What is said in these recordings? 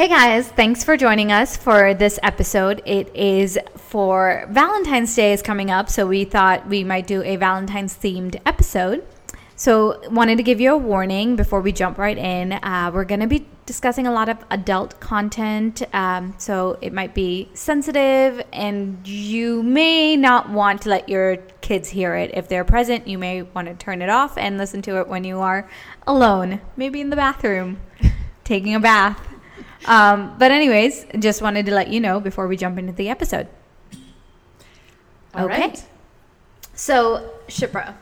Hey guys, thanks for joining us for this episode. It is for Valentine's Day is coming up, so we thought we might do a Valentine's themed episode. So, wanted to give you a warning before we jump right in. Uh, we're going to be discussing a lot of adult content, um, so it might be sensitive, and you may not want to let your kids hear it. If they're present, you may want to turn it off and listen to it when you are alone, maybe in the bathroom, taking a bath. Um, but, anyways, just wanted to let you know before we jump into the episode. All okay. right. So, Shipra,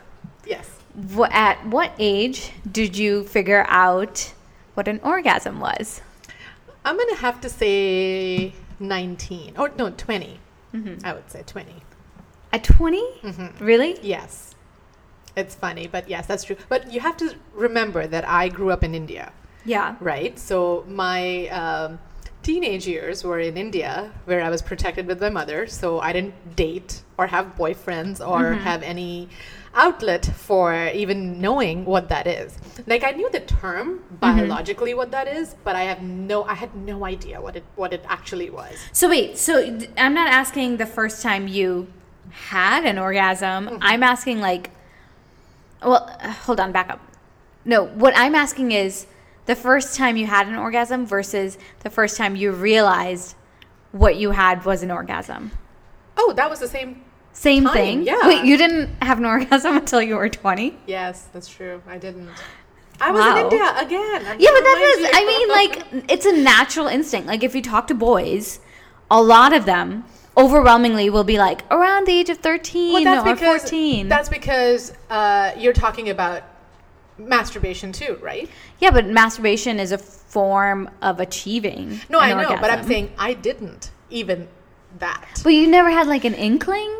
Yes. wh- at what age did you figure out what an orgasm was? I'm going to have to say 19 or no, 20. Mm-hmm. I would say 20. At 20? Mm-hmm. Really? Yes. It's funny, but yes, that's true. But you have to remember that I grew up in India, Yeah. right? So my um, teenage years were in India where I was protected with my mother. So I didn't date or have boyfriends or Mhm. have any outlet for even knowing what that is. Like I knew the term biologically what that is, but I have no I had no idea what it what it actually was. So, wait, so I'm not asking the first time you had an orgasm. Mm-hmm. I'm asking, like, well, uh, hold on, back up. No, what I'm asking is the first time you had an orgasm versus the first time you realized what you had was an orgasm. Oh, that was the same Same Time, thing. yeah. Wait, you didn't have an orgasm until you were 20? Yes, that's true. I didn't. I was Wow. in India again. I'm Yeah, but that you. I mean, like, it's a natural instinct. Like, if you talk to boys, a lot of them overwhelmingly will be like around the age of 13 Well, that's or because 14. that's because uh, you're talking about masturbation too, right? yeah, but masturbation is a form of achieving. No, I know, but I'm saying I didn't even that. But you never had like an inkling?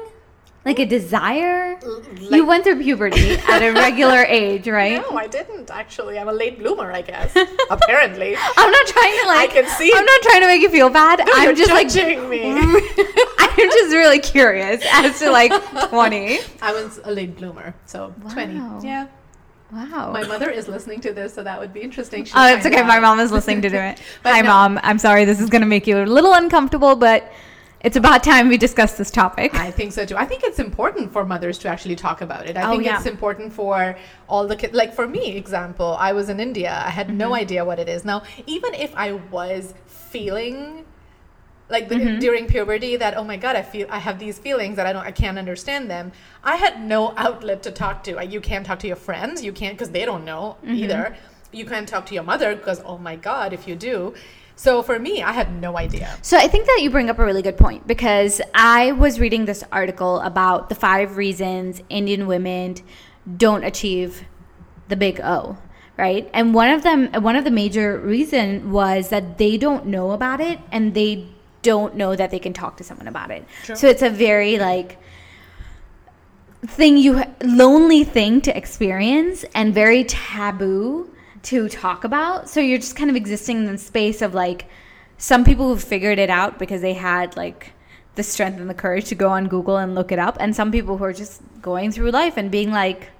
Like a desire? L- you went through puberty at a regular age, right? No, I didn't actually. I'm a late bloomer, I guess. Apparently. I'm not trying to like. I can see. I'm not trying to make you feel bad. No, I'm just like. judging me. I'm just really curious as to like 20. I was a late bloomer, so Wow. 20. Yeah. Wow. My mother is listening to this, so that would be interesting. She'll Oh, it's okay. My mom is listening to it. Hi, no. mom. I'm sorry. This is going to make you a little uncomfortable, but it's about time we discuss this topic. I think so too. I think it's important for mothers to actually talk about it. I Oh, think yeah. it's important for all the kids. Like for me, example, I was in India. I had Mm-hmm. no idea what it is. Now, even if I was feeling like the, Mhm. during puberty that oh my god i feel i have these feelings that i don't i can't understand them i had no outlet to talk to you can't talk to your friends you can't because they don't know Mm-hmm. either you can't talk to your mother because oh my god if you do so for me i had no idea So I think that you bring up a really good point because I was reading this article about the five reasons Indian women don't achieve the big O, right? And one of them, one of the major reason was that they don't know about it and they don't know that they can talk to someone about it. True. So it's a very like thing you lonely thing to experience and very taboo to talk about. So you're just kind of existing in the space of like some people who figured it out because they had like the strength and the courage to go on Google and look it up, and some people who are just going through life and being like,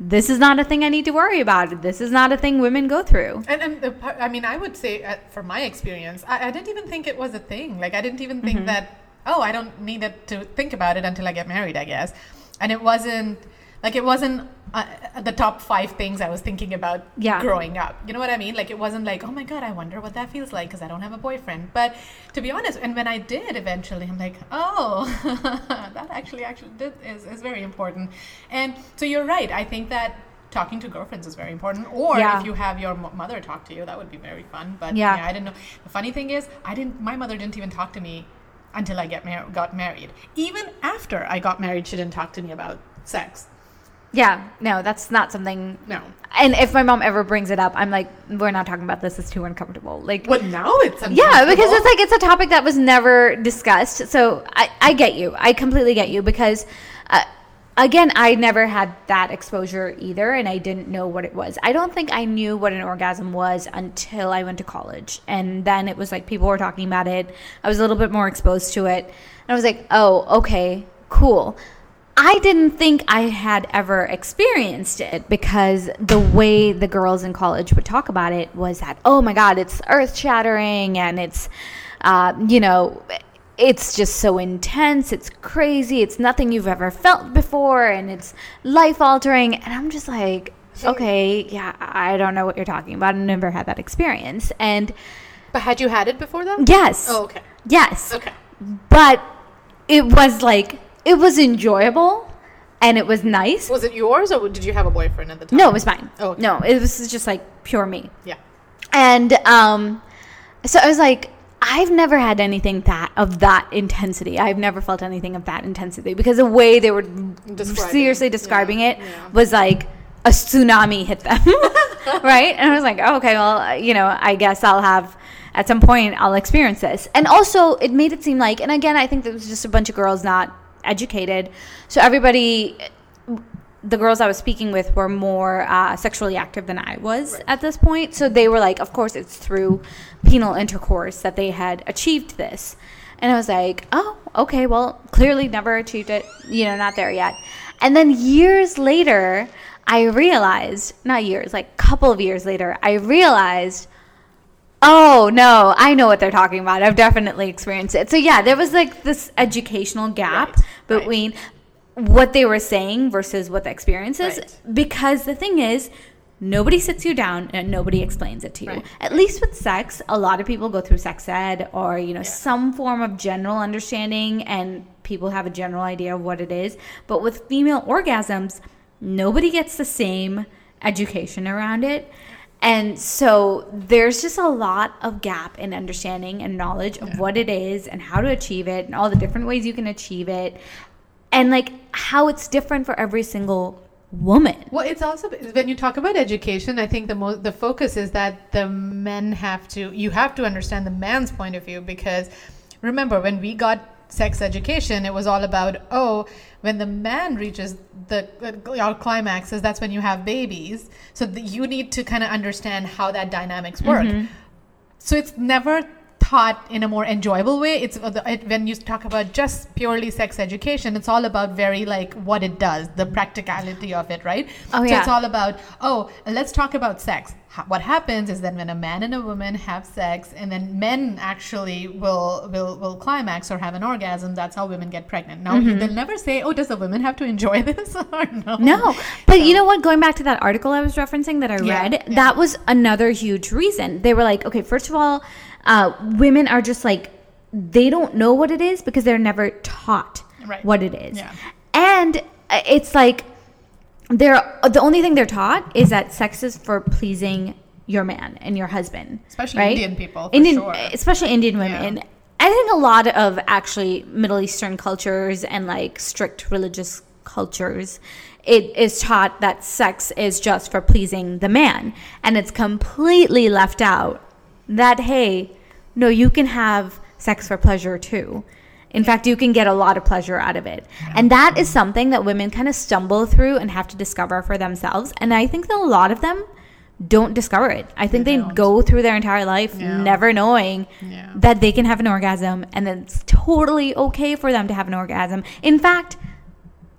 "This is not a thing I need to worry about. This is not a thing women go through." And, and the, I mean, I would say, uh, from my experience, I, I didn't even think it was a thing. Like, I didn't even think Mm-hmm. that, oh, I don't need it to think about it until I get married, I guess. And it wasn't, like, it wasn't uh, the top five things I was thinking about Yeah. growing up. You know what I mean? Like, it wasn't like, oh my God, I wonder what that feels like because I don't have a boyfriend. But to be honest, and when I did eventually, I'm like, oh, that actually, actually did, is, is very important. And so you're right. I think that talking to girlfriends is very important. Or Yeah. if you have your mother talk to you, that would be very fun. But Yeah. yeah. I didn't know. The funny thing is, I didn't. My mother didn't even talk to me until I get mar- got married. Even after I got married, she didn't talk to me about sex. Yeah, no, that's not something. No. And if my mom ever brings it up, I'm like, "We're not talking about this. It's too uncomfortable." Like, But now it's Yeah, because it's like it's a topic that was never discussed. So I, I get you. I completely get you because, uh, again, I never had that exposure either, and I didn't know what it was. I don't think I knew what an orgasm was until I went to college, and then it was like people were talking about it. I was a little bit more exposed to it, and I was like, oh, okay, cool. I didn't think I had ever experienced it because the way the girls in college would talk about it was that, oh my God, it's earth shattering and it's, uh, you know, it's just so intense. It's crazy. It's nothing you've ever felt before and it's life altering. And I'm just like, okay, yeah, I don't know what you're talking about. I never had that experience. And But had you had it before then? yes. Oh, okay. Yes. Okay. But it was like, it was enjoyable and it was nice. Was it yours or did you have a boyfriend at the time? No, it was mine. Oh, okay. No, it was just like pure me. Yeah. And um, so I was like, I've never had anything that of that intensity. I've never felt anything of that intensity because the way they were Describing. seriously describing Yeah, it yeah. was like a tsunami hit them, right? And I was like, oh, okay, well, you know, I guess I'll have at some point I'll experience this. And also, it made it seem like, and again, I think it was just a bunch of girls not educated, so everybody the girls I was speaking with were more uh, sexually active than I was Right. at this point. So they were like, of course, it's through penile intercourse that they had achieved this. And I was like, oh, okay, well, clearly never achieved it, you know, not there yet. And then years later, I realized, not years, like a couple of years later, I realized, oh, no, I know what they're talking about. I've definitely experienced it. So yeah, there was like this educational gap Right, right. between what they were saying versus what the experience is Right. because the thing is nobody sits you down and nobody explains it to you Right. at least with sex a lot of people go through sex ed or you know some form of general understanding and people have a general idea of what it is but with female orgasms nobody gets the same education around it and so there's just a lot of gap in understanding and knowledge of what it is and how to achieve it and all the different ways you can achieve it and like how it's different for every single woman. Well, it's also when you talk about education, I think the most the focus is that the men have to you have to understand the man's point of view because remember when we got sex education, it was all about oh when the man reaches the uh, climaxes, that's when you have babies. So the, you need to kind of understand how that dynamics work. So it's never taught in a more enjoyable way. It's uh, it, when you talk about just purely sex education, it's all about very like what it does, the practicality of it, right? Oh, yeah. so it's all about oh, let's talk about sex. What happens is that when a man and a woman have sex, and then men actually will will will climax or have an orgasm. That's how women get pregnant. Now they'll never say, "Oh, does the woman have to enjoy this?" or no. No, but you know what? Going back to that article I was referencing that I Yeah, read, yeah. that was another huge reason. They were like, okay, first of all, uh, women are just like, they don't know what it is because they're never taught Right. what it is. Yeah. And uh, it's like, they're the only thing they're taught is that sex is for pleasing your man and your husband, Especially right? Indian people, for Indian, sure. especially Indian women. Yeah. I think a lot of actually Middle Eastern cultures and like strict religious cultures, it is taught that sex is just for pleasing the man, and it's completely left out that hey, no, you can have sex for pleasure too. In fact, you can get a lot of pleasure out of it. And that is something that women kind of stumble through and have to discover for themselves. And I think that a lot of them don't discover it. I think They they, go through their entire life Yeah. never knowing Yeah. that they can have an orgasm and then it's totally okay for them to have an orgasm. In fact,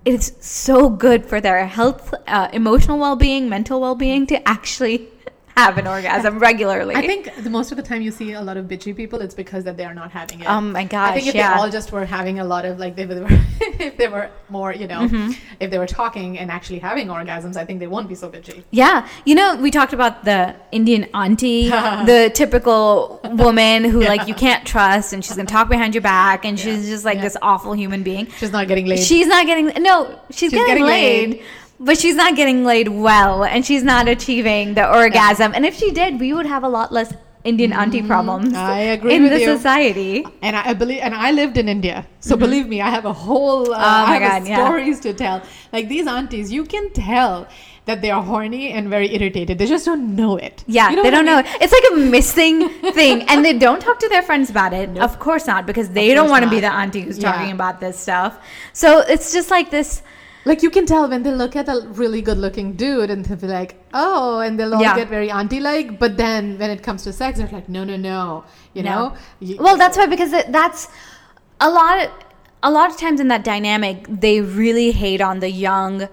it's so good for their health, uh, emotional well being, mental well being to actually have an orgasm regularly. I think the most of the time you see a lot of bitchy people, it's because that they are not having it. Oh my I think if yeah. they all just were having a lot of like, they were, if they were more, you know, Mm-hmm. if they were talking and actually having orgasms, I think they won't be so bitchy. Yeah, you know, we talked about the Indian auntie, the typical woman who like you can't trust, and she's gonna talk behind your back, and she's just like Yeah. this awful human being. She's not getting laid. She's not getting no, she's, getting, getting laid, laid. But she's not getting laid well, and she's not achieving the orgasm. And if she did, we would have a lot less Indian auntie problems Mm-hmm. I agree in the you. society. and I, I believe, and I lived in India, so believe me, I have a whole, uh, Mm-hmm. Oh I have God, a yeah. stories to tell. Like these aunties, you can tell that they are horny and very irritated. They just don't know it. Yeah, You they what I don't know. mean? It's like a missing thing, and they don't talk to their friends about it. Of course not, because they don't want to be the auntie who's Yeah. talking about this stuff. So it's just like this. Like you can tell when they look at a really good looking dude and they'll be like, oh, and they'll all Yeah. get very auntie like. But then when it comes to sex, they're like, no, no, no. You No. know? Well, that's why because it, that's a lot. a lot of times in that dynamic, they really hate on the young,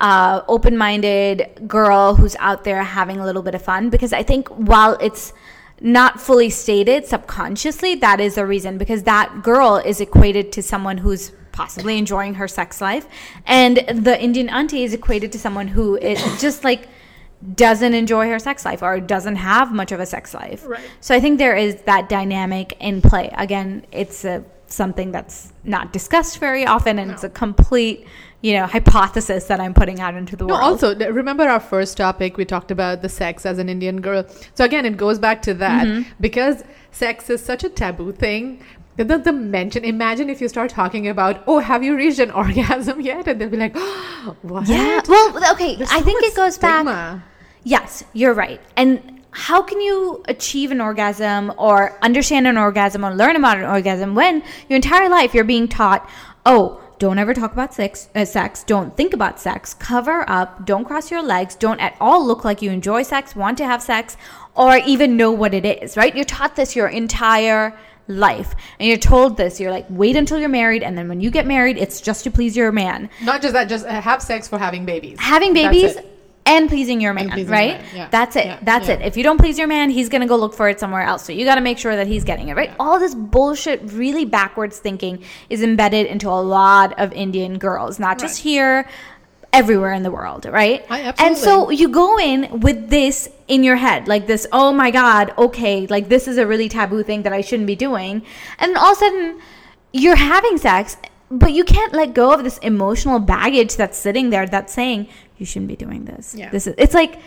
uh, open minded girl who's out there having a little bit of fun. Because I think while it's not fully stated subconsciously, that is the reason because that girl is equated to someone who's possibly enjoying her sex life. And the Indian auntie is equated to someone who is just like doesn't enjoy her sex life or doesn't have much of a sex life. Right. So I think there is that dynamic in play. Again, it's a something that's not discussed very often and it's a complete, you know, hypothesis that I'm putting out into the No, world. also remember our first topic we talked about the sex as an Indian girl. So again, it goes back to that Mm-hmm. because sex is such a taboo thing. The, the, the mention. Imagine if you start talking about, oh, have you reached an orgasm yet? And they'll be like, oh, what? yeah. Well, okay, There's I so think it goes back. Yes, you're right. And how can you achieve an orgasm or understand an orgasm or learn about an orgasm when your entire life you're being taught, oh, don't ever talk about sex, uh, sex, don't think about sex, cover up, don't cross your legs, don't at all look like you enjoy sex, want to have sex, or even know what it is, right? You're taught this your entire life. And you're told this, you're like, wait until you're married, and then when you get married, it's just to please your man. Not just that, just uh, have sex for having babies. having babies and pleasing your man, pleasing your right? man, yeah. That's it. Yeah, That's yeah. it. If you don't please your man, he's gonna go look for it somewhere else. So you got to make sure that he's getting it right. All this bullshit, really backwards thinking, is embedded into a lot of Indian girls, not just here. Everywhere in the world, right? I- absolutely. and so you go in with this in your head, like this, oh my God, okay, like this is a really taboo thing that I shouldn't be doing. And then all of a sudden, you're having sex, but you can't let go of this emotional baggage that's sitting there that's saying, you shouldn't be doing this. Yeah. This is, it's like,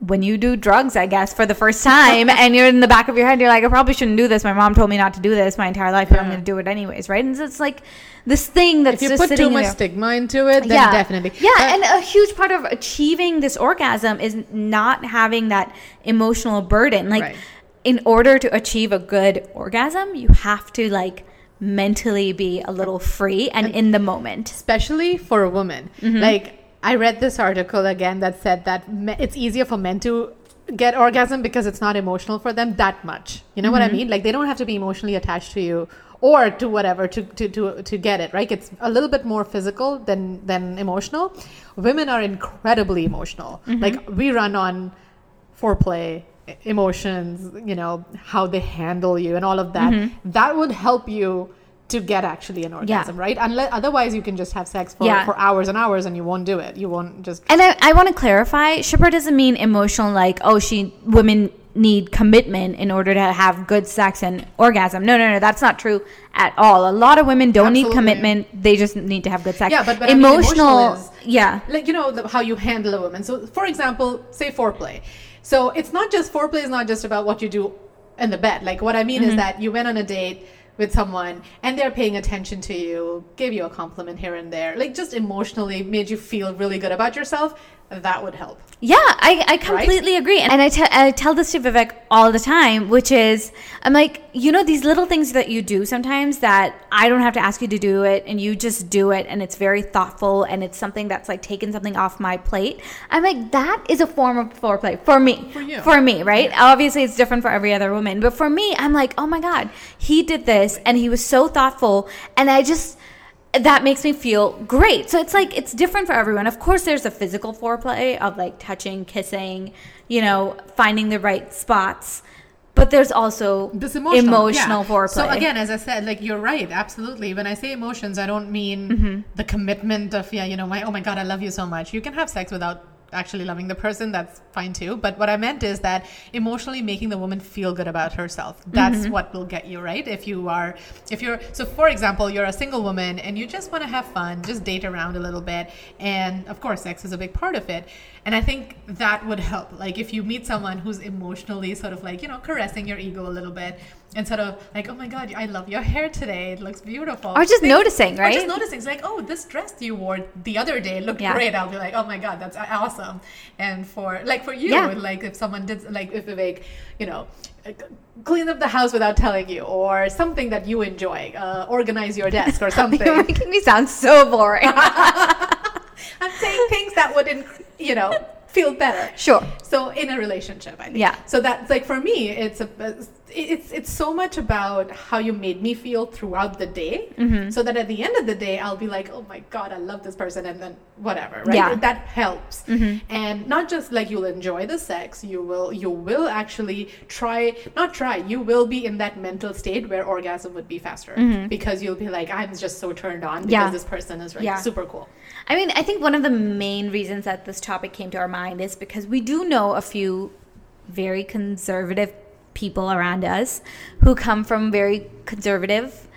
when you do drugs, I guess, for the first time, and you're in the back of your head, you're like, I probably shouldn't do this. My mom told me not to do this my entire life, but I'm going to do it anyways, right? And so it's like this thing that's If you put too much there. stigma into it, then definitely. Yeah, But- and a huge part of achieving this orgasm is not having that emotional burden. Like, Right. in order to achieve a good orgasm, you have to like mentally be a little free and in the moment. especially for a woman. Mm-hmm. Like I read this article again that said that me- it's easier for men to get orgasm because it's not emotional for them that much. You know what Mm-hmm. I mean? Like they don't have to be emotionally attached to you or to whatever to, to, to, to get it, right? It's a little bit more physical than than emotional. Women are incredibly emotional. Mm-hmm. Like we run on foreplay emotions you know how they handle you and all of that Mm-hmm. that would help you to get actually an orgasm right unless otherwise you can just have sex for, Yeah. for hours and hours and you won't do it you won't just And I, I want to clarify, Shipra doesn't mean emotional like, oh, she women need commitment in order to have good sex and orgasm. No, no, no, that's not true at all. A lot of women don't need commitment; they just need to have good sex. Yeah, but- but I mean, emotional, emotional is- yeah, like you know the, how you handle a woman so for example say foreplay so it's not just foreplay is not just about what you do in the bed like what i mean Mm-hmm. is that you went on a date with someone and they're paying attention to you gave you a compliment here and there like just emotionally made you feel really good about yourself that would help Yeah, I, I completely agree. And I te- I tell this to Vivek all the time, which is, I'm like, you know, these little things that you do sometimes that I don't have to ask you to do it and you just do it and it's very thoughtful and it's something that's like taking something off my plate. I'm like, that is a form of foreplay for me. For you. For me, right? Obviously, it's different for every other woman. But for me, I'm like, oh my God, he did this and he was so thoughtful. And I just, that makes me feel great. So it's like it's different for everyone. Of course, there's a physical foreplay of like touching, kissing, you know, finding the right spots. But there's also this emotional, emotional yeah. foreplay. So again, as I said, like you're right, absolutely. When I say emotions, I don't mean Mm-hmm. the commitment of yeah, you know, my oh my god, I love you so much. You can have sex without actually loving the person. That's fine too. But what I meant is that emotionally making the woman feel good about herself. That's Mm-hmm. what will get you right. If you are, if you're, so for example, you're a single woman and you just want to have fun, just date around a little bit, and of course, sex is a big part of it. And I think that would help. Like if you meet someone who's emotionally sort of like, you know, caressing your ego a little bit sort of like, oh my God, I love your hair today. It looks beautiful. Or just Things- noticing, right? Or just noticing. It's like, oh, this dress you wore the other day looked Yeah. great. I'll be like, oh my God, that's awesome. And for, like for you, Yeah. like if someone did, like if Vivek, you know, uh, clean up the house without telling you or something that you enjoy, uh, organize your desk or something You're making me sound so boring. I'm saying things that would, you know, feel better. Sure. So in a relationship, I think. Yeah. So that's like for me, it's a it's it's so much about how you made me feel throughout the day, Mm-hmm. so that at the end of the day, I'll be like, oh my god, I love this person, and then whatever, right? Yeah. That helps, Mm-hmm. and not just like you'll enjoy the sex, you will you will actually try not try, you will be in that mental state where orgasm would be faster because you'll be like, I'm just so turned on because Mm-hmm. Yeah. this person is like Yeah. super cool. I mean, I think one of the main reasons that this topic came to our mind is because we do know a few very conservative people around us who come from very conservative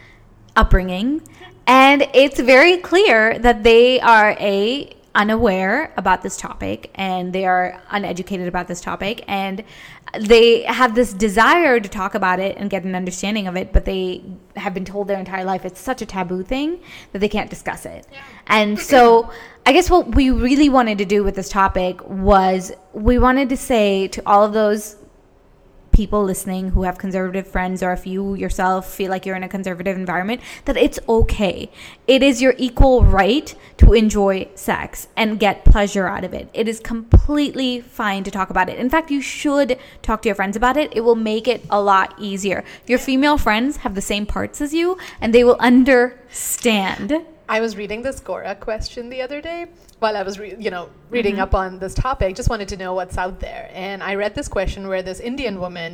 upbringing. And it's very clear that they are a unaware about this topic and they are uneducated about this topic and they have this desire to talk about it and get an understanding of it but they have been told their entire life it's such a taboo thing that they can't discuss it. And so i guess what we really wanted to do with this topic was we wanted to say to all of those people listening who have conservative friends or if you yourself feel like you're in a conservative environment that it's okay. It is your equal right to enjoy sex and get pleasure out of it. It is completely fine to talk about it. In fact, you should talk to your friends about it. It will make it a lot easier. Your female friends have the same parts as you and they will understand. I was reading this Quora question the other day while I was, re- you know, reading Mm-hmm. up on this topic. Just wanted to know what's out there, and I read this question where this Indian woman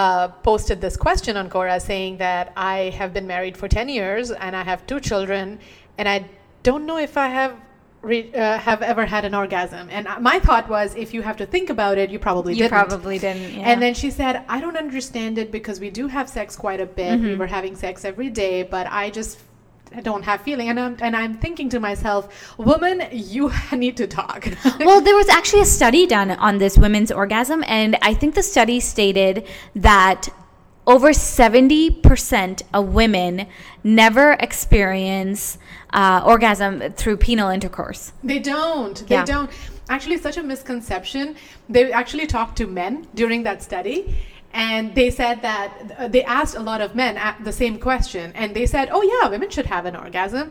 uh, posted this question on Quora saying that I have been married for ten years and I have two children, and I don't know if I have. Re- uh, have ever had an orgasm and my thought was if you have to think about it you probably You didn't probably didn't. Yeah. and then she said, I don't understand it because we do have sex quite a bit. Mm-hmm. We were having sex every day, but I just don't have feeling. And I'm, and I'm thinking to myself, woman, you need to talk. well, there was actually a study done on this women's orgasm, and I think the study stated that over 70% of women never experience uh, orgasm through penile intercourse. they don't. They Yeah. don't. Actually, such a misconception. They actually talked to men during that study. And they said that uh, they asked a lot of men the same question, and they said, "Oh yeah, women should have an orgasm."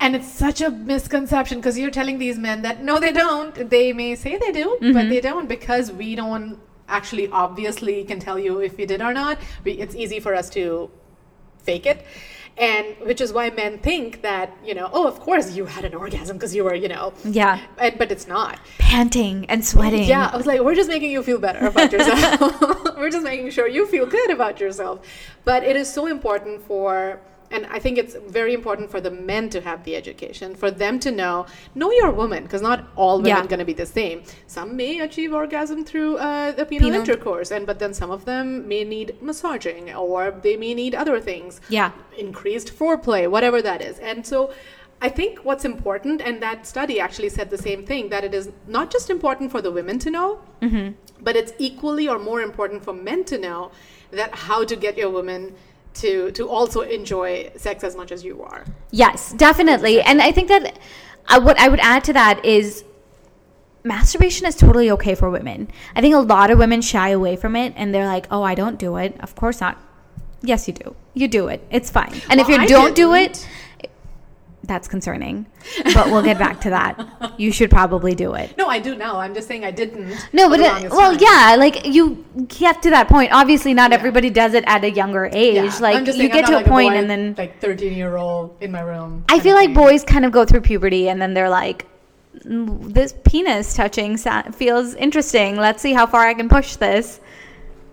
And it's such a misconception because you're telling these men that no, they don't. They may say they do, but they don't because we don't actually obviously can tell you if we did or not. We, it's easy for us to fake it. And which is why men think that, you know, oh, of course you had an orgasm because you were, you know, Yeah. and, but it's not. Panting and sweating. Yeah, I was like, we're just making you feel better about yourself. we're just making sure you feel good about yourself. But it is so important for, and I think it's very important for the men to have the education, for them to know, know your woman, because not all women Yeah. are going to be the same. Some may achieve orgasm through uh, the penile, Penile. intercourse, and but then some of them may need massaging, or they may need other things Yeah. increased foreplay, whatever that is. And so I think what's important, and that study actually said the same thing, that it is not just important for the women to know, but it's equally or more important for men to know that how to get your woman to to also enjoy sex as much as you are. Yes, definitely. And I think that uh, what I would add to that is masturbation is totally okay for women. I think a lot of women shy away from it and they're like, "Oh, I don't do it." Of course not. Yes, you do. You do it. It's fine. And if you I don't do didn't. it, that's concerning. But we'll get back to that. You should probably do it. No, I do now. I'm just saying I didn't. No, but it, well, time. yeah, like you get to that point. Obviously, not Yeah. everybody does it at a younger age. Yeah, Like you get to not a like point, boy, and then like 13 year old in my room. I feel like boys kind of go through puberty and then they're like, "Mm, this penis touching sa- feels interesting. Let's see how far I can push this.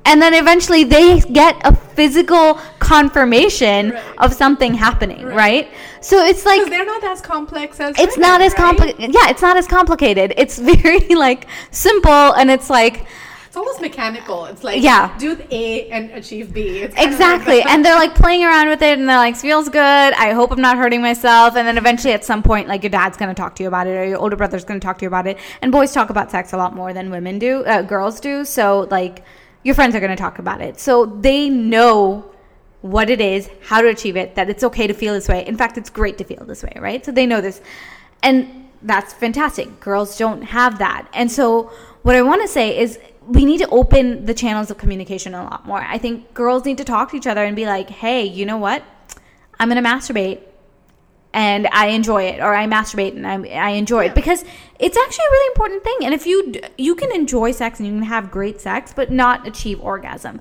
And then eventually they get a physical confirmation Right. of something happening, Right. right? So it's like they're not as complex as it's not as right? complicated. Yeah, it's not as complicated. It's very like simple and it's like It's almost mechanical. It's like Yeah. do A and achieve B. Like Exactly. and they're like playing around with it and they're like, feels good. I hope I'm not hurting myself. And then eventually at some point, like your dad's going to talk to you about it or your older brother's going to talk to you about it. And boys talk about sex a lot more than women do, uh, girls do. So like your friends are going to talk about it. So they know what it is, how to achieve it, that it's okay to feel this way. In fact, it's great to feel this way, right? So they know this. And that's fantastic. Girls don't have that. And so what I want to say is we need to open the channels of communication a lot more. I think girls need to talk to each other and be like, "Hey, you know what? I'm going to masturbate and I enjoy it, or I masturbate and I, I enjoy it because it's actually a really important thing. And if you you can enjoy sex and you can have great sex, but not achieve orgasm,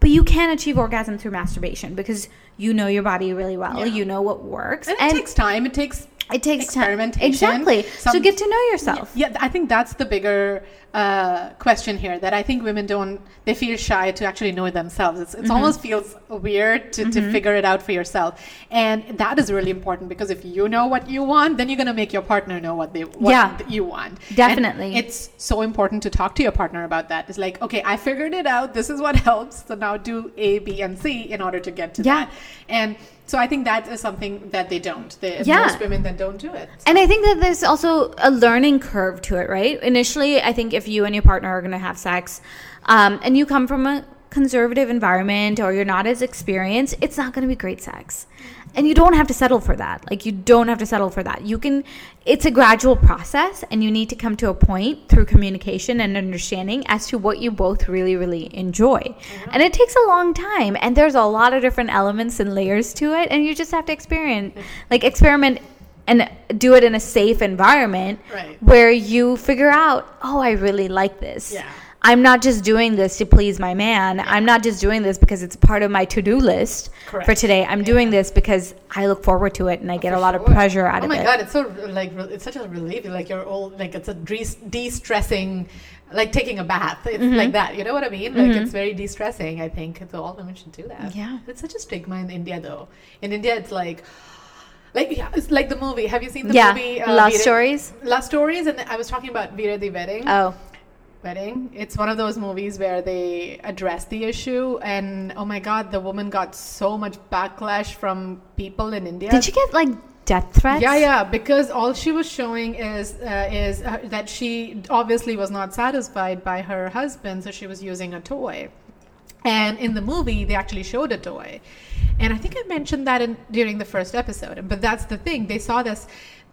but you can achieve orgasm through masturbation because you know your body really well, Yeah. you know what works, And it takes time. It takes it takes time. experimentation. Exactly. so get to know yourself. Yeah, I think that's the bigger uh, question here. That I think women don't. They feel shy to actually know themselves. It's, Mm-hmm. it almost feels weird to, to figure it out for yourself, and that is really important because if you know what you want, then you're gonna make your partner know what they what Yeah. you want. And Definitely. it's so important to talk to your partner about that. It's like, okay, I figured it out. This is what helps. So now do A, B, and C in order to get to Yeah. that. And so I think that is something that they don't. They, Yeah. Most women that don't do it. And I think that there's also a learning curve to it, right? Initially, I think if you and your partner are going to have sex um, and you come from a conservative environment or you're not as experienced, it's not going to be great sex. And you don't have to settle for that. Like, you don't have to settle for that. You can, it's a gradual process, and you need to come to a point through communication and understanding as to what you both really, really enjoy. Mm-hmm. And it takes a long time, and there's a lot of different elements and layers to it, and you just have to experience, mm-hmm. like, experiment and do it in a safe environment Right. where you figure out, oh, I really like this. Yeah. I'm not just doing this to please my man. I'm not just doing this because it's part of my to-do list for today. I'm doing this because I look forward to it and I get a lot of sure. pleasure out oh of it. Oh my god, it's so like it's such a relief. Like you're all like it's a de- de-stressing, like taking a bath. It's Mm-hmm. like that. You know what I mean? Like it's very de-stressing. I think so. All women should do that. Yeah. it's such a stigma in India though. In India, it's like. Like yeah, it's like the movie. Have you seen the Yeah, movie? Love Veera- Stories? Love stories, and I was talking about Veere Di Wedding. Oh, wedding. It's one of those movies where they address the issue, and oh my god, the woman got so much backlash from people in India. did she get like death threats? Yeah, yeah, because all she was showing is uh, is uh, that she obviously was not satisfied by her husband, so she was using a toy. And in the movie, they actually showed a toy, and I think I mentioned that in during the first episode. But that's the thing; they saw this.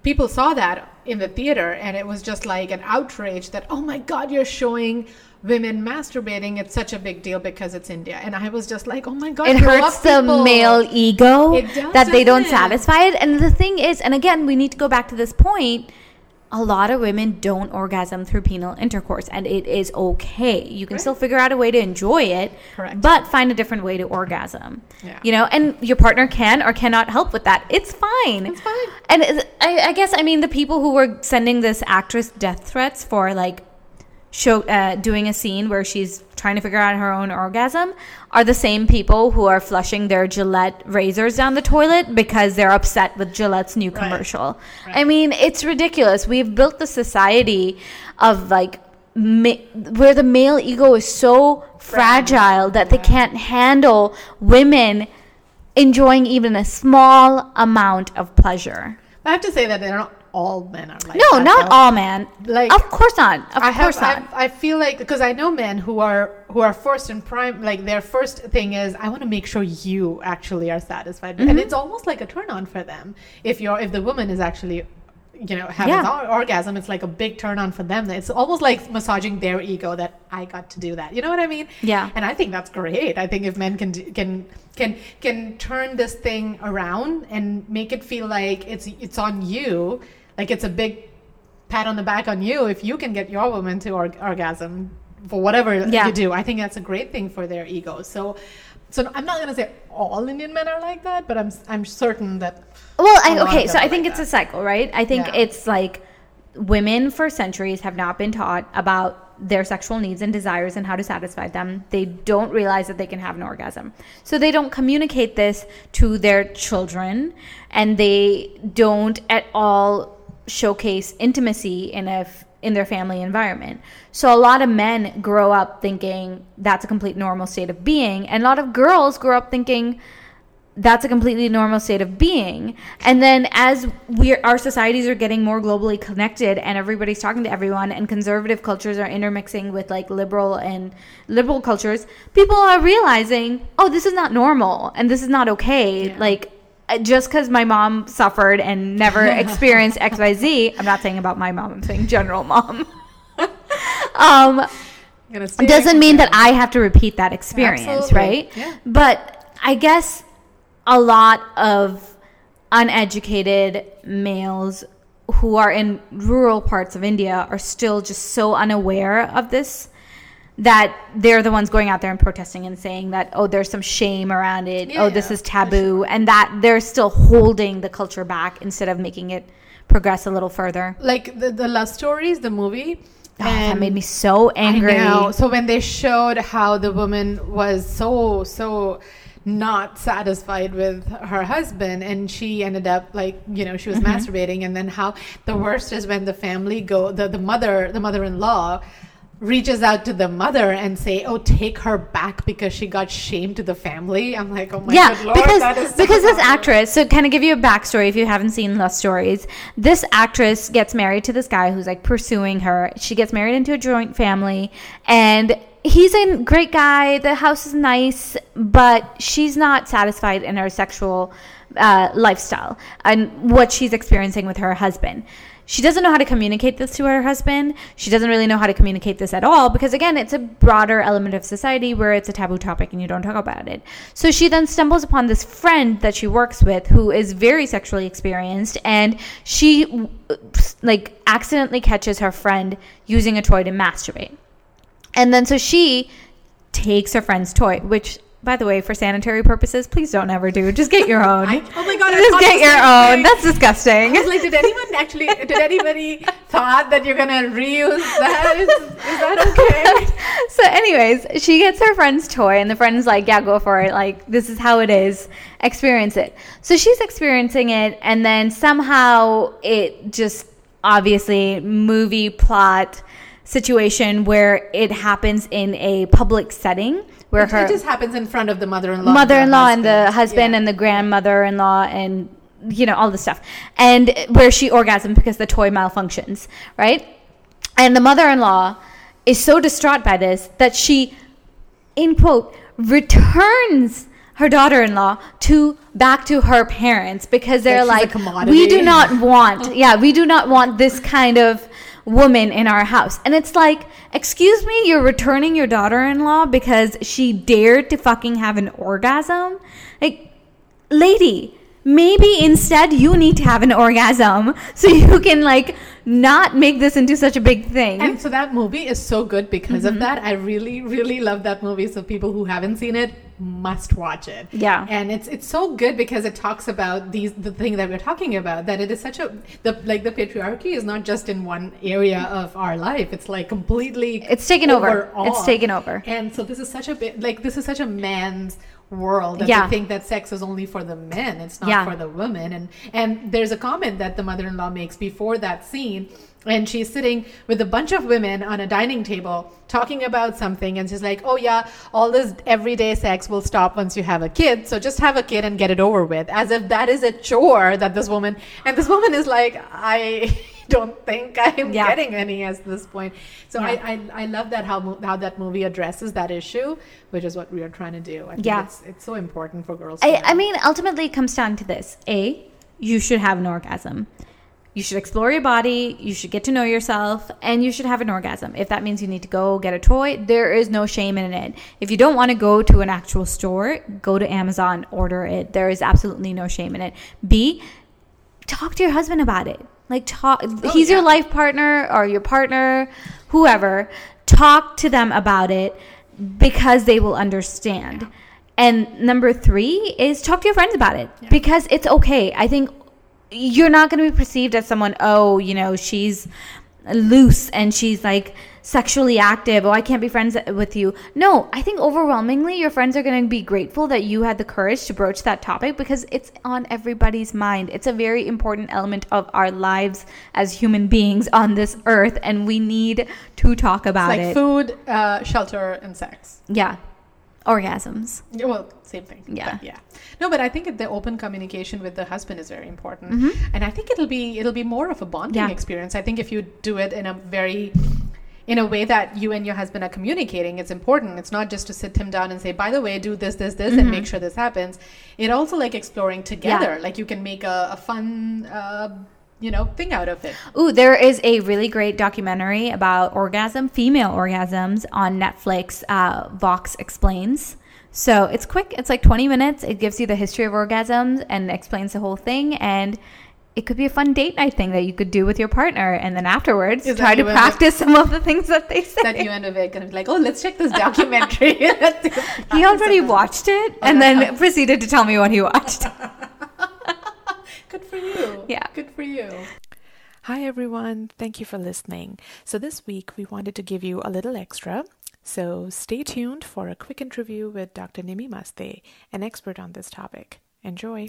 People saw that in the theater, and it was just like an outrage that, oh my God, you're showing women masturbating. It's such a big deal because it's India. And I was just like, oh my God, it hurts the people. male ego does, that they don't it? satisfy it. And the thing is, and again, we need to go back to this point. A lot of women don't orgasm through penile intercourse, and it is okay. You can Right. still figure out a way to enjoy it, Correct. but find a different way to orgasm. Yeah. You know, and your partner can or cannot help with that. It's fine. It's fine. And I, I guess I mean the people who were sending this actress death threats for like show uh, doing a scene where she's trying to figure out her own orgasm are the same people who are flushing their Gillette razors down the toilet because they're upset with Gillette's new Right. commercial. I mean, it's ridiculous. We've built the society of like ma- where the male ego is so fragile that they can't handle women enjoying even a small amount of pleasure. I have to say that they're not all men are like No, that, not though. all men. Like- of course not. Of I course have, not. I, I feel like because I know men who are who are first and prime, like their first thing is I want to make sure you actually are satisfied, Mm-hmm. and it's almost like a turn on for them if you're if the woman is actually. You know, having Yeah. orgasm, it's like a big turn on for them. It's almost like massaging their ego that I got to do that. You know what I mean? Yeah. And I think that's great. I think if men can do- can can can turn this thing around and make it feel like it's it's on you, like it's a big pat on the back on you if you can get your woman to org- orgasm for whatever Yeah. you do. I think that's a great thing for their ego. So, so I'm not gonna say all Indian men are like that, but I'm I'm certain that Well, I, okay, so I think like it's a cycle, right? I think Yeah. it's like women for centuries have not been taught about their sexual needs and desires and how to satisfy them. They don't realize that they can have an orgasm. So they don't communicate this to their children and they don't at all showcase intimacy in a in their family environment. So a lot of men grow up thinking that's a complete normal state of being and a lot of girls grow up thinking that's a completely normal state of being. And then as we our societies are getting more globally connected and everybody's talking to everyone and conservative cultures are intermixing with like liberal and liberal cultures, people are realizing, "Oh, this is not normal and this is not okay." Yeah. Like just because my mom suffered and never experienced XYZ, I'm not saying about my mom, I'm saying general mom. um, I'm gonna stay doesn't mean that I have to repeat that experience, Absolutely. right? Yeah. But I guess a lot of uneducated males who are in rural parts of India are still just so unaware of this that they're the ones going out there and protesting and saying that oh there's some shame around it Yeah, oh this yeah, is taboo and that they're still holding the culture back instead of making it progress a little further like the, the love stories, the movie. oh, that made me so angry. So when they showed how the woman was so so not satisfied with her husband and she ended up like you know she was Mm-hmm. masturbating and then how the worst is when the family go the, the mother the mother-in-law reaches out to the mother and say oh take her back because she got shamed to the family i'm like oh my yeah, good lord because that is so because this actress. So, kind of give you a backstory if you haven't seen Love Stories. This actress gets married to this guy who's like pursuing her. She gets married into a joint family, and he's a great guy. The house is nice, but she's not satisfied in her sexual uh, lifestyle and what she's experiencing with her husband. She doesn't know how to communicate this to her husband. She doesn't really know how to communicate this at all because, again, it's a broader element of society where it's a taboo topic and you don't talk about it. So she then stumbles upon this friend that she works with who is very sexually experienced and she, like, accidentally catches her friend using a toy to masturbate. And then so she takes her friend's toy, which, by the way, for sanitary purposes, please don't ever do. Just get your own. I- oh my God, Just get your own. That's disgusting. Like, did anyone actually? Did anybody thought that you're gonna reuse that? Is, is that okay? so, anyways, she gets her friend's toy, and the friend's like, "Yeah, go for it. Like, this is how it is. Experience it." So she's experiencing it, and then somehow it just obviously movie plot situation where it happens in a public setting where It, her it just happens in front of the mother-in-law, mother-in-law and the husband. Yeah. and the grandmother-in-law and you know all the stuff. And where she orgasms because the toy malfunctions right? And the mother-in-law is so distraught by this that she in quote returns her daughter-in-law to back to her parents because they're Like like, we do not want yeah we do not want this kind of woman in our house. And it's like excuse me you're returning your daughter-in-law because she dared to fucking have an orgasm? Like lady maybe instead you need to have an orgasm so you can like not make this into such a big thing And so that movie is so good because of mm-hmm. that. I really, really love that movie. So people who haven't seen it must watch it. Yeah. And it's it's so good because it talks about these the thing that we're talking about that it is such a the like the patriarchy is not just in one area of our life. It's like completely It's taken over. It's taken over. And so this is such a bit like this is such a man's world that Yeah. they think that sex is only for the men it's not Yeah. for the women and and there's a comment that the mother-in-law makes before that scene and she's sitting with a bunch of women on a dining table talking about something and she's like oh yeah all this everyday sex will stop once you have a kid so just have a kid and get it over with as if that is a chore that this woman and this woman is like i don't think i'm Yeah. getting any at this point so Yeah. I, I i love that how how that movie addresses that issue which is what we are trying to do i think Yeah. it's it's so important for girls I. I mean, ultimately, it comes down to this: a, you should have an orgasm. You should explore your body. You should get to know yourself, and you should have an orgasm. If that means you need to go get a toy, there is no shame in it. If you don't want to go to an actual store, go to Amazon, order it. There is absolutely no shame in it. B, talk to your husband about it. Like talk oh, he's your life partner or your partner, whoever. Talk to them about it because they will understand. And number 3 is talk to your friends about it because it's okay. I think you're not going to be perceived as someone, oh, you know, she's loose and she's like sexually active. Oh, I can't be friends with you. No, I think overwhelmingly your friends are going to be grateful that you had the courage to broach that topic because it's on everybody's mind. It's a very important element of our lives as human beings on this earth, and we need to talk about like it. food uh, shelter and sex Yeah. Orgasms. Yeah, well same thing Yeah. yeah no but i think the open communication with the husband is very important Mhm. and i think it'll be it'll be more of a bonding Yeah. experience i think if you do it in a very in a way that you and your husband are communicating it's important it's not just to sit him down and say by the way do this this this and Mhm. make sure this happens it also like exploring together like you can make a, a fun uh, you know thing out of it Ooh, there is a really great documentary about orgasm, female orgasms on Netflix. Uh, Vox explains. So it's quick. It's like 20 minutes. It gives you the history of orgasms and explains the whole thing. And it could be a fun date night thing that you could do with your partner, and then afterwards Is try to you and practice some of the things that they say. That you and Vivek and be like, oh, let's check this documentary. he already watched it oh, and then proceeded to tell me what he watched. Good for you. Yeah. Good for you. Hi, everyone. Thank you for listening. So, this week we wanted to give you a little extra. So, stay tuned for a quick interview with Dr. Nimi Maste, an expert on this topic. Enjoy.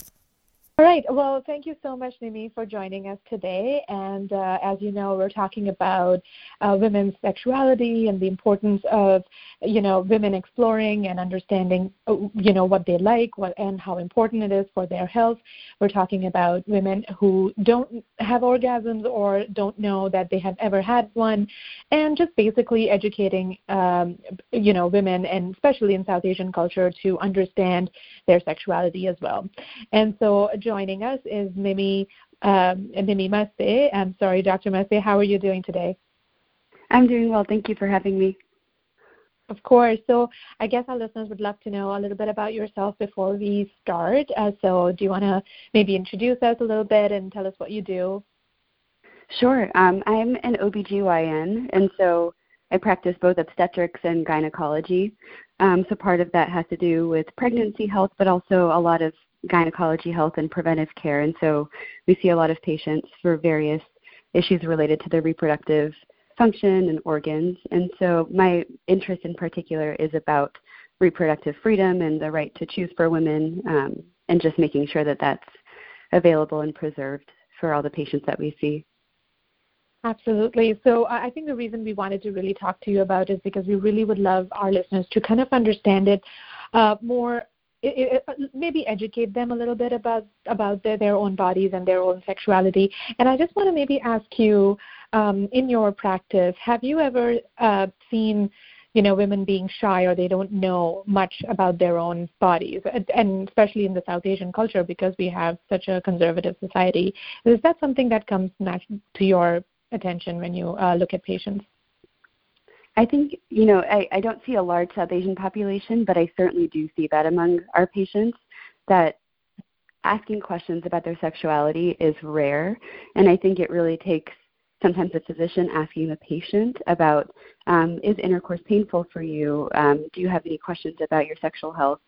All right. Well, thank you so much, Nimi, for joining us today. And uh, as you know, we're talking about uh, women's sexuality and the importance of, you know, women exploring and understanding, you know, what they like, what and how important it is for their health. We're talking about women who don't have orgasms or don't know that they have ever had one, and just basically educating, um, you know, women and especially in South Asian culture to understand their sexuality as well. And so joining us is mimi um, Nimi Maste. I'm sorry, Dr. Maste. How are you doing today? I'm doing well. Thank you for having me. Of course. So I guess our listeners would love to know a little bit about yourself before we start. Uh, so do you want to maybe introduce us a little bit and tell us what you do? Sure. Um, I'm an OBGYN, and so I practice both obstetrics and gynecology. Um, so part of that has to do with pregnancy health, but also a lot of gynecology health and preventive care. And so we see a lot of patients for various issues related to their reproductive function and organs. And so my interest in particular is about reproductive freedom and the right to choose for women um, and just making sure that that's available and preserved for all the patients that we see. Absolutely. So I think the reason we wanted to really talk to you about is because we really would love our listeners to kind of understand it uh, more it, it, maybe educate them a little bit about about their, their own bodies and their own sexuality. And I just want to maybe ask you, um, in your practice, have you ever uh, seen, you know, women being shy or they don't know much about their own bodies, and especially in the South Asian culture because we have such a conservative society? Is that something that comes to your attention when you uh, look at patients? I think, you know, I, I don't see a large South Asian population, but I certainly do see that among our patients that asking questions about their sexuality is rare. And I think it really takes sometimes a physician asking the patient about um, is intercourse painful for you? Um, do you have any questions about your sexual health?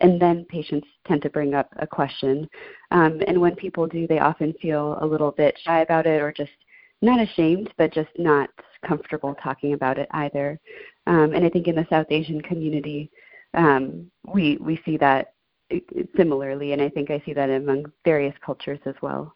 And then patients tend to bring up a question. Um, and when people do, they often feel a little bit shy about it or just not ashamed, but just not comfortable talking about it either. Um, and I think in the South Asian community, um, we we see that similarly, and I think I see that among various cultures as well.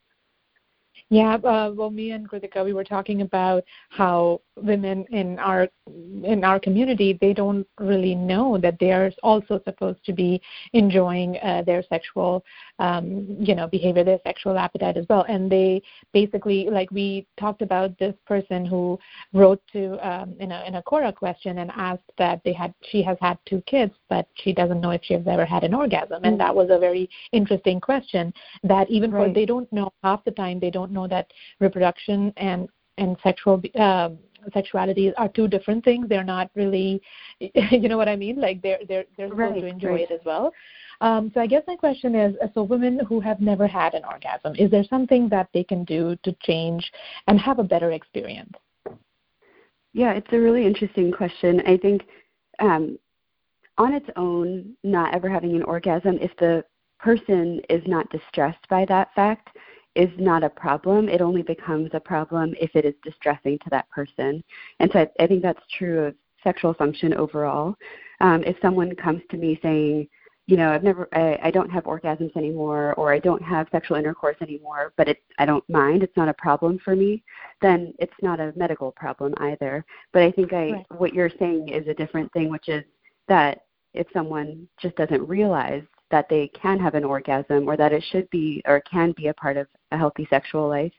Yeah, uh, well, me and Kritika, we were talking about how women in our in our community they don't really know that they are also supposed to be enjoying uh, their sexual um, you know behavior, their sexual appetite as well. And they basically like we talked about this person who wrote to um, in a in a Quora question and asked that they had she has had two kids, but she doesn't know if she has ever had an orgasm. And mm-hmm. that was a very interesting question. That even right. for they don't know half the time they don't know know that reproduction and and sexual uh, sexuality are two different things. They're not really, you know what I mean? Like they're they're they're supposed right, to enjoy right. it as well. Um, so I guess my question is: so women who have never had an orgasm, is there something that they can do to change and have a better experience? Yeah, it's a really interesting question. I think um, on its own, not ever having an orgasm, if the person is not distressed by that fact, is not a problem. It only becomes a problem if it is distressing to that person. And so I, I think that's true of sexual function overall. Um, if someone comes to me saying, you know, I've never, I, I don't have orgasms anymore, or I don't have sexual intercourse anymore, but it, I don't mind. It's not a problem for me. Then it's not a medical problem either. But I think I, right. what you're saying is a different thing, which is that if someone just doesn't realize that they can have an orgasm or that it should be or can be a part of a healthy sexual life,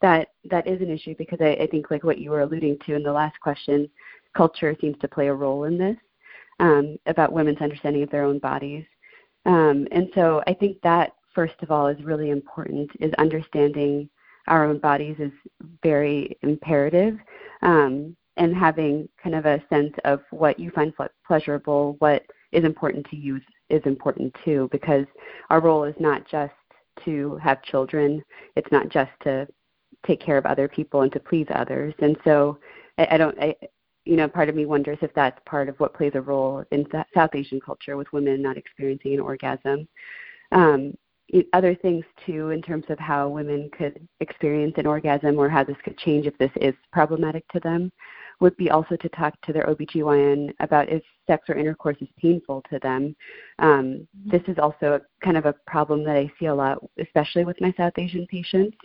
that that is an issue because I, I think like what you were alluding to in the last question, culture seems to play a role in this um, about women's understanding of their own bodies. Um, and so I think that first of all is really important is understanding our own bodies is very imperative um, and having kind of a sense of what you find pleasurable, what is important to you is important too because our role is not just to have children. It's not just to take care of other people and to please others. And so i, I don't I, you know part of me wonders if that's part of what plays a role in south asian culture with women not experiencing an orgasm. Um, other things too in terms of how women could experience an orgasm or how this could change if this is problematic to them would be also to talk to their OBGYN about if sex or intercourse is painful to them. Um, this is also a, kind of a problem that I see a lot, especially with my South Asian patients,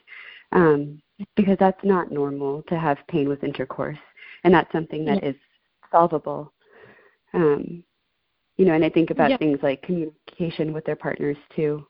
um, because that's not normal to have pain with intercourse, and that's something that yeah. is solvable. Um, you know, and I think about yeah. things like communication with their partners too.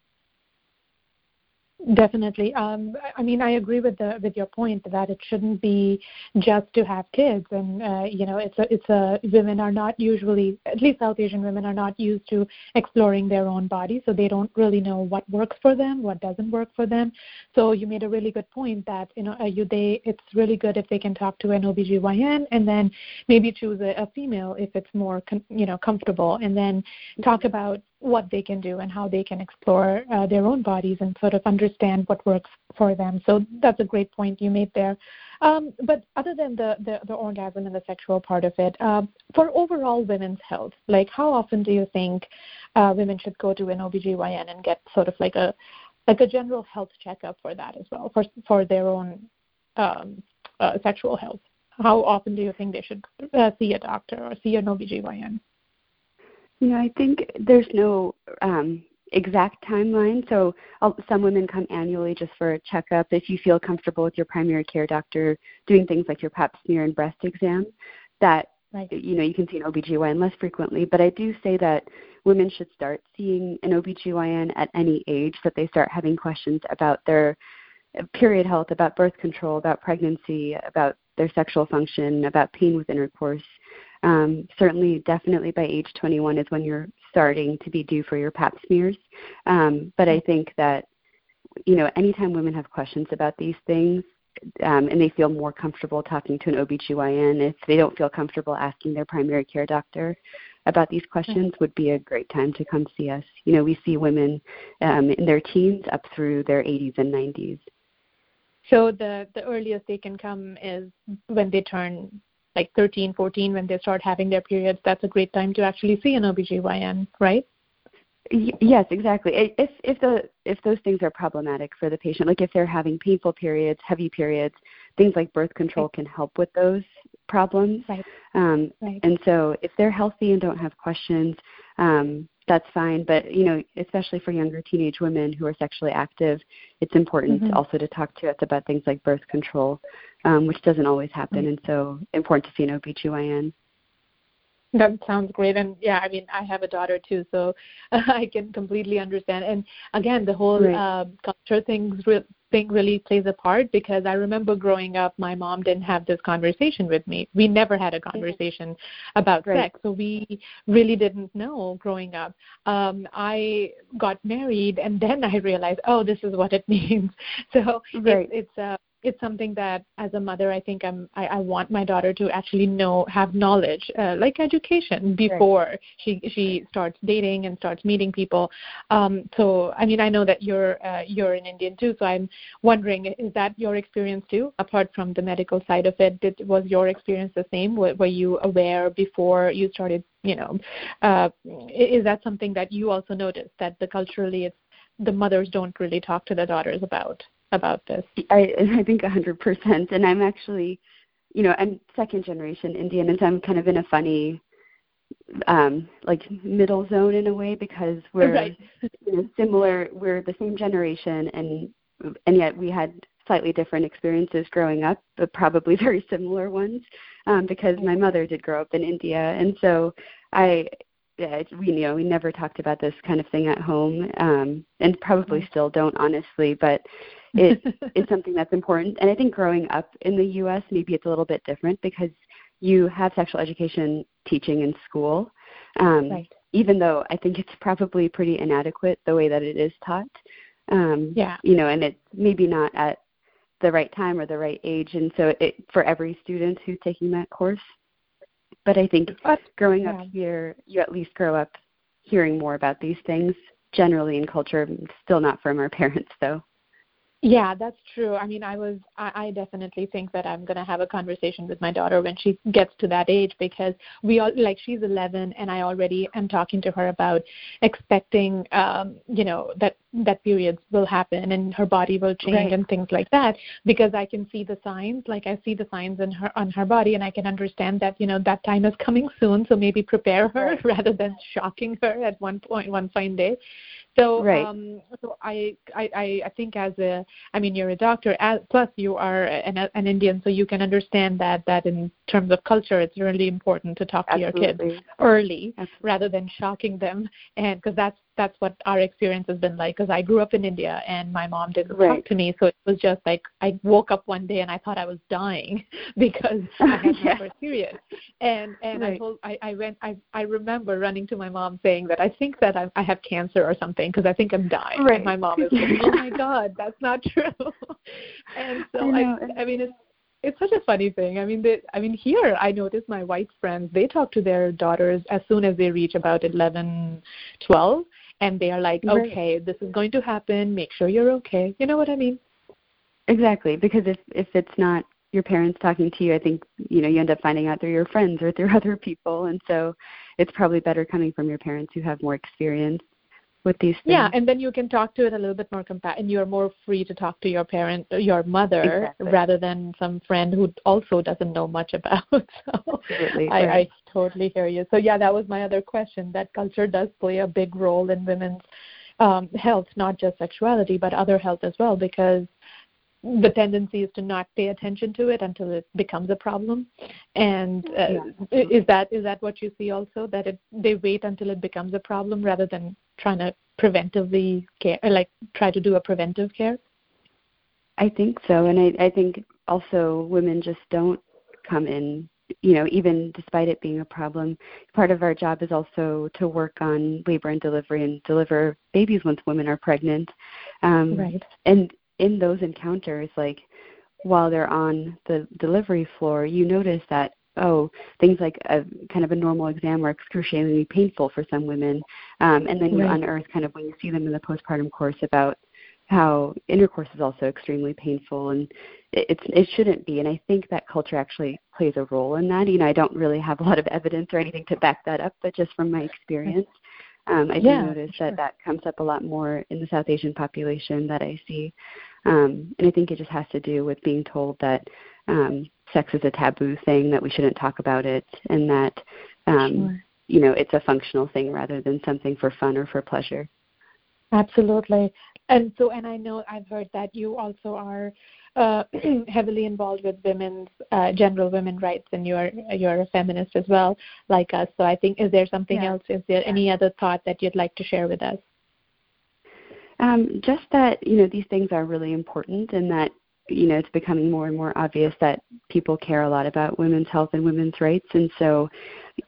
Definitely. Um, I mean, I agree with the with your point that it shouldn't be just to have kids, and uh, you know, it's a it's a women are not usually, at least South Asian women are not used to exploring their own body, so they don't really know what works for them, what doesn't work for them. So you made a really good point that you know, uh, you they it's really good if they can talk to an OBGYN and then maybe choose a, a female if it's more com- you know comfortable, and then talk about what they can do and how they can explore uh, their own bodies and sort of understand what works for them. So that's a great point you made there. Um, but other than the, the, the, orgasm and the sexual part of it, uh, for overall women's health, like how often do you think uh, women should go to an OBGYN and get sort of like a like a general health checkup for that as well, for for their own um, uh, sexual health? How often do you think they should uh, see a doctor or see an OBGYN? You know, I think there's no um, exact timeline. So I'll, some women come annually just for a checkup. If you feel comfortable with your primary care doctor doing things like your pap smear and breast exam, that right. you know you can see an OBGYN less frequently. But I do say that women should start seeing an OBGYN at any age that they start having questions about their period health, about birth control, about pregnancy, about their sexual function, about pain with intercourse. Um, certainly, definitely by age 21 is when you're starting to be due for your pap smears. Um, but I think that, you know, anytime women have questions about these things, um, and they feel more comfortable talking to an OBGYN, if they don't feel comfortable asking their primary care doctor about these questions, would be a great time to come see us. You know, we see women um, in their teens up through their 80s and 90s. So the the earliest they can come is when they turn like 13, 14, when they start having their periods, that's a great time to actually see an OBGYN, right? Yes, exactly. If if the if those things are problematic for the patient, like if they're having painful periods, heavy periods, things like birth control can help with those problems. Right. Um, right. And so, if they're healthy and don't have questions, um, that's fine. But you know, especially for younger teenage women who are sexually active, it's important mm-hmm. also to talk to us about things like birth control, um, which doesn't always happen, mm-hmm. and so important to see an OBGYN. That sounds great, and yeah, I mean, I have a daughter too, so I can completely understand. And again, the whole right. uh, culture thing, thing really plays a part because I remember growing up, my mom didn't have this conversation with me. We never had a conversation about right. sex, so we really didn't know growing up. Um, I got married, and then I realized, oh, this is what it means. So right. it, it's uh, it's something that as a mother i think i'm i, I want my daughter to actually know have knowledge uh, like education before right. she she starts dating and starts meeting people. Um so i mean i know that you're uh, you're an indian too so i'm wondering is that your experience too? Apart from the medical side of it did was your experience the same? Were, were you aware before you started you know uh is that something that you also noticed that the culturally it's the mothers don't really talk to the daughters about about this? I I think a hundred percent, and I'm actually, you know, I'm second generation Indian, and so I'm kind of in a funny, um, like middle zone in a way because we're right. you know, similar. We're the same generation, and and yet we had slightly different experiences growing up, but probably very similar ones, um, because my mother did grow up in India, and so I yeah, we you know we never talked about this kind of thing at home, um, and probably mm-hmm. still don't honestly. But it is something that's important. And I think growing up in the U.S., maybe it's a little bit different because you have sexual education teaching in school, um, right. even though I think it's probably pretty inadequate the way that it is taught. Um, yeah. You know, and it's maybe not at the right time or the right age, and so it for every student who's taking that course. But I think growing yeah. up here, you at least grow up hearing more about these things generally in culture, still not from our parents though. Yeah, that's true. I mean, I was, I, I definitely think that I'm going to have a conversation with my daughter when she gets to that age because we all, like, she's 11 and I already am talking to her about expecting, um, you know, that, that periods will happen and her body will change Right. and things like that because I can see the signs, like I see the signs in her, on her body and I can understand that, you know, that time is coming soon. So maybe prepare her rather than shocking her at one point, one fine day. So, Right. um, so I, I, I think as a, I mean, you're a doctor, as, plus you are an, an Indian, so you can understand that that in terms of culture, it's really important to talk to your kids early Absolutely. rather than shocking them, and because that's that's what our experience has been like. Because I grew up in India, and my mom didn't Right. talk to me, so it was just like I woke up one day and I thought I was dying because I had Yeah. my first period, and and I told I I went I I remember running to my mom saying that I think that I I have cancer or something because I think I'm dying. Right. And my mom is like, oh my god, that's not true. and so I I. I, mean it's it's such a funny thing. I mean, they, I mean, here I notice my white friends they talk to their daughters as soon as they reach about eleven, twelve, and they are like, Right. okay, this is going to happen. Make sure you're okay. You know what I mean? Exactly, because if if it's not your parents talking to you, I think you know you end up finding out through your friends or through other people, and so it's probably better coming from your parents who have more experience with these things. Yeah, and then you can talk to it a little bit more compa- and you're more free to talk to your parent, your mother, Exactly. rather than some friend who also doesn't know much about. So Absolutely, I, I totally hear you. So yeah, that was my other question. That culture does play a big role in women's um, health, not just sexuality, but other health as well, because the tendency is to not pay attention to it until it becomes a problem. And uh, Yeah. is that is that what you see also that it they wait until it becomes a problem rather than trying to preventively care, or like try to do a preventive care? I think so, and I, I think also women just don't come in. You know, even despite it being a problem, part of our job is also to work on labor and delivery and deliver babies once women are pregnant. Um, Right. And in those encounters, like while they're on the delivery floor, you notice that oh, things like a kind of a normal exam are excruciatingly painful for some women, um, and then you Right. unearth kind of when you see them in the postpartum course about how intercourse is also extremely painful. And it, it's it shouldn't be. And i think that culture actually plays a role in that. You know i don't really have a lot of evidence or anything to back that up but just from my experience um, i Yeah, do notice sure. that that comes up a lot more in the south asian population that i see. Um, and i think it just has to do with being told that um, sex is a taboo thing that we shouldn't talk about it and that um, Sure. you know it's a functional thing rather than something for fun or for pleasure Absolutely. And so, and I know I've heard that you also are uh, heavily involved with women's uh, general women rights, and you're you're a feminist as well, like us. So I think, is there something Yeah. else? Is there any other thought that you'd like to share with us? Um, just that you know these things are really important, and that you know it's becoming more and more obvious that people care a lot about women's health and women's rights, and so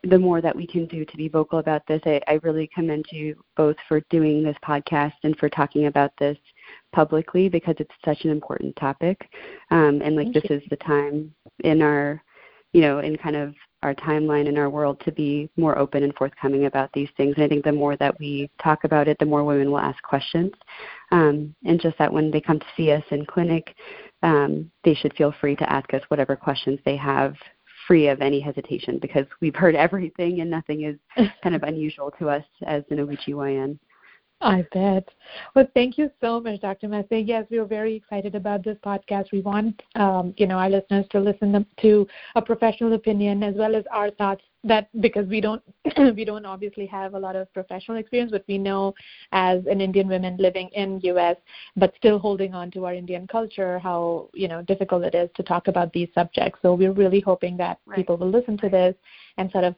the more that we can do to be vocal about this, I, I really commend you both for doing this podcast and for talking about this publicly because it's such an important topic, um, and like Thank this is the time in our you know, in kind of our timeline in our world to be more open and forthcoming about these things. And I think the more that we talk about it, the more women will ask questions. Um, and just that when they come to see us in clinic, um, they should feel free to ask us whatever questions they have free of any hesitation because we've heard everything and nothing is kind of unusual to us as an OBGYN. I bet. Well, thank you so much, Dr. Massey. Yes, we are very excited about this podcast. We want, um, you know, our listeners to listen to a professional opinion as well as our thoughts. That because we don't, we don't obviously have a lot of professional experience, but we know as an Indian woman living in U.S. but still holding on to our Indian culture, how you know difficult it is to talk about these subjects. So we're really hoping that Right. people will listen to this and sort of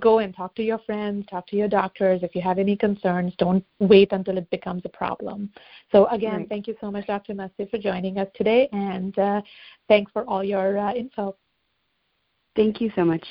go and talk to your friends, talk to your doctors. If you have any concerns, don't wait until it becomes a problem. So again, Right. thank you so much, Dr. Masti, for joining us today, and uh, thanks for all your uh, info. Thank you so much.